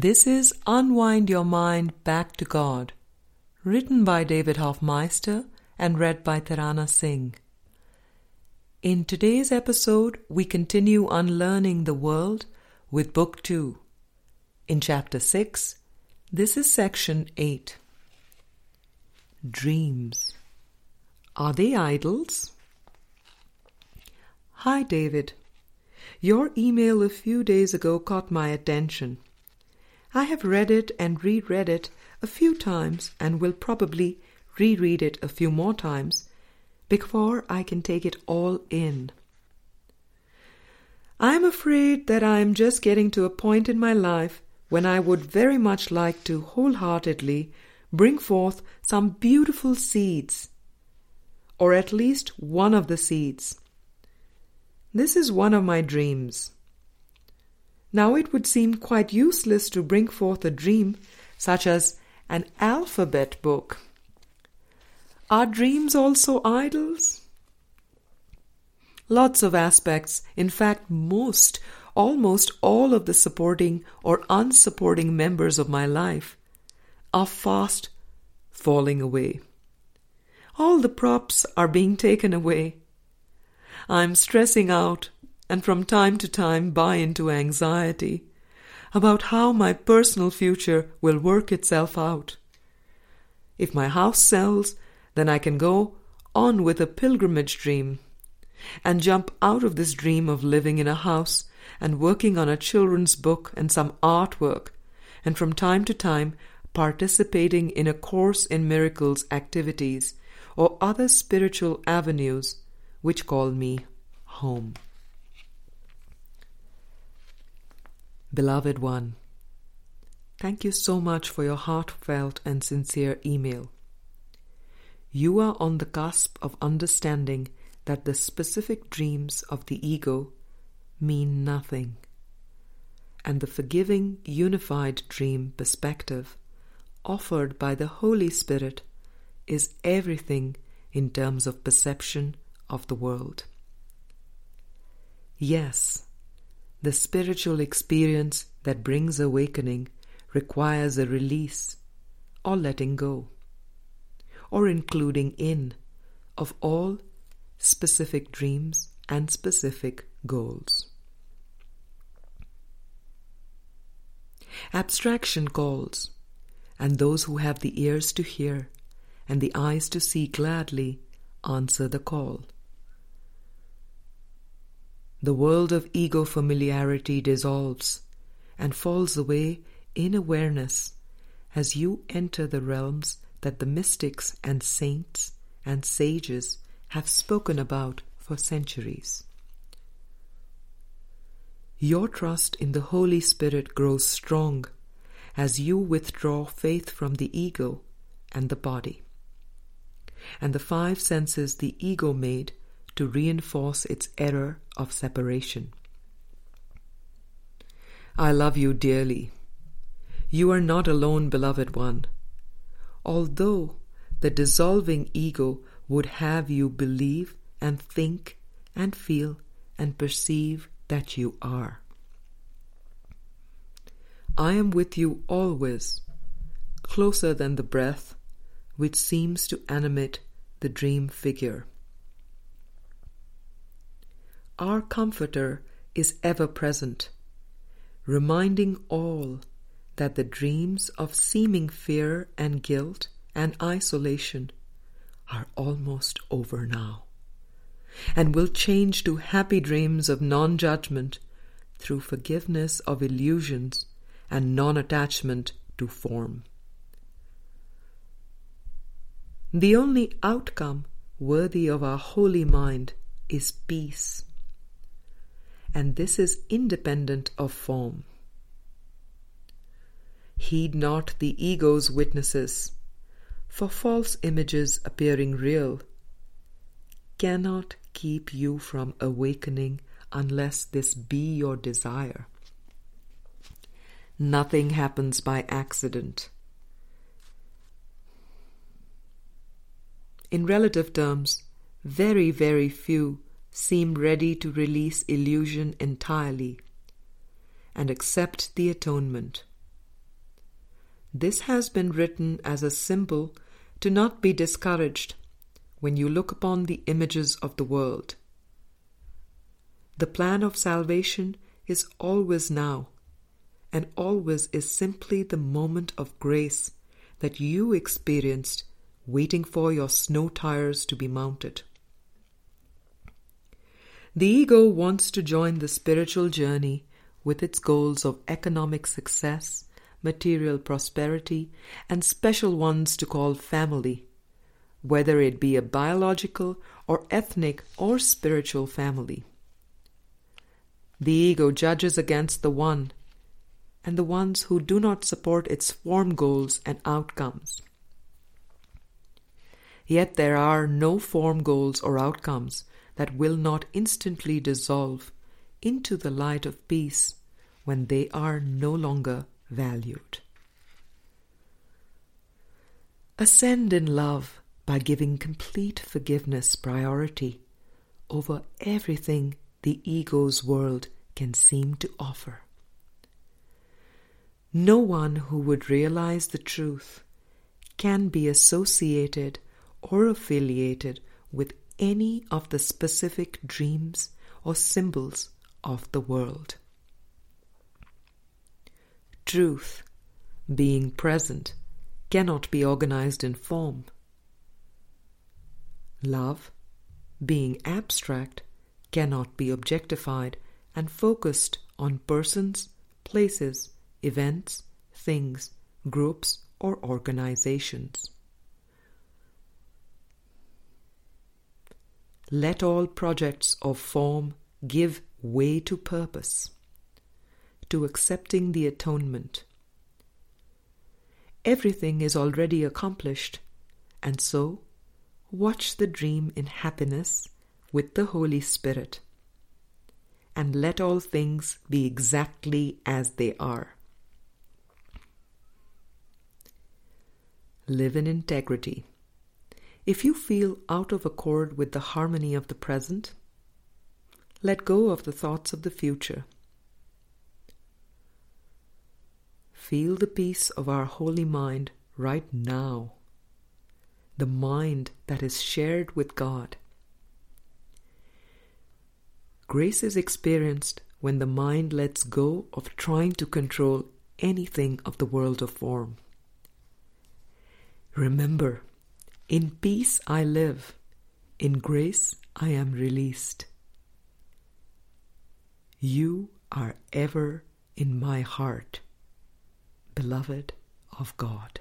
This is Unwind Your Mind Back to God, written by David Hoffmeister and read by Tarana Singh. In today's episode, we continue unlearning the world with Book 2. In Chapter 6, this is Section 8. Dreams. Are they idols? Hi, David. Your email a few days ago caught my attention. I have read it and reread it a few times and will probably reread it a few more times before I can take it all in. I am afraid that I am just getting to a point in my life when I would very much like to wholeheartedly bring forth some beautiful seeds, or at least one of the seeds. This is one of my dreams. Now it would seem quite useless to bring forth a dream such as an alphabet book. Are dreams also idols? Lots of aspects, in fact, most, almost all of the supporting or unsupporting members of my life are fast falling away. All the props are being taken away. I'm stressing out and from time to time buy into anxiety about how my personal future will work itself out. If my house sells, then I can go on with a pilgrimage dream and jump out of this dream of living in a house and working on a children's book and some artwork, and from time to time participating in a Course in Miracles activities or other spiritual avenues which call me home. Beloved one, thank you so much for your heartfelt and sincere email. You are on the cusp of understanding that the specific dreams of the ego mean nothing, and the forgiving, unified dream perspective offered by the Holy Spirit is everything in terms of perception of the world. Yes, the spiritual experience that brings awakening requires a release or letting go, or including in of all specific dreams and specific goals. Abstraction calls, and those who have the ears to hear and the eyes to see gladly answer the call. The world of ego familiarity dissolves and falls away in awareness as you enter the realms that the mystics and saints and sages have spoken about for centuries. Your trust in the Holy Spirit grows strong as you withdraw faith from the ego and the body. And the five senses the ego made to reinforce its error of separation. I love you dearly. You are not alone, beloved one. Although the dissolving ego would have you believe and think and feel and perceive that you are. I am with you always, closer than the breath which seems to animate the dream figure. Our Comforter is ever present, reminding all that the dreams of seeming fear and guilt and isolation are almost over now, and will change to happy dreams of non judgment through forgiveness of illusions and non attachment to form. The only outcome worthy of our holy mind is peace and this is independent of form. Heed not the ego's witnesses, for false images appearing real cannot keep you from awakening unless this be your desire. Nothing happens by accident. In relative terms, very, very few seem ready to release illusion entirely and accept the atonement, This has been written as a symbol to not be discouraged when you look upon the images of the world. The plan of salvation is always now, and always is simply the moment of grace that you experienced waiting for your snow tires to be mounted. The ego wants to join the spiritual journey with its goals of economic success, material prosperity, and special ones to call family, whether it be a biological or ethnic or spiritual family. The ego judges against the one and the ones who do not support its form goals and outcomes. Yet there are no form goals or outcomes that will not instantly dissolve into the light of peace when they are no longer valued. Ascend in love by giving complete forgiveness priority over everything the ego's world can seem to offer. No one who would realize the truth can be associated or affiliated with any of the specific dreams or symbols of the world. Truth, being present, cannot be organized in form. Love, being abstract, cannot be objectified and focused on persons, places, events, things, groups, or organizations. Let all projects of form give way to purpose, to accepting the atonement. Everything is already accomplished, and so watch the dream in happiness with the Holy Spirit, and let all things be exactly as they are. Live in integrity. If you feel out of accord with the harmony of the present, let go of the thoughts of the future. Feel the peace of our holy mind right now, the mind that is shared with God. Grace is experienced when the mind lets go of trying to control anything of the world of form. Remember, in peace I live, in grace I am released. You are ever in my heart, beloved of God.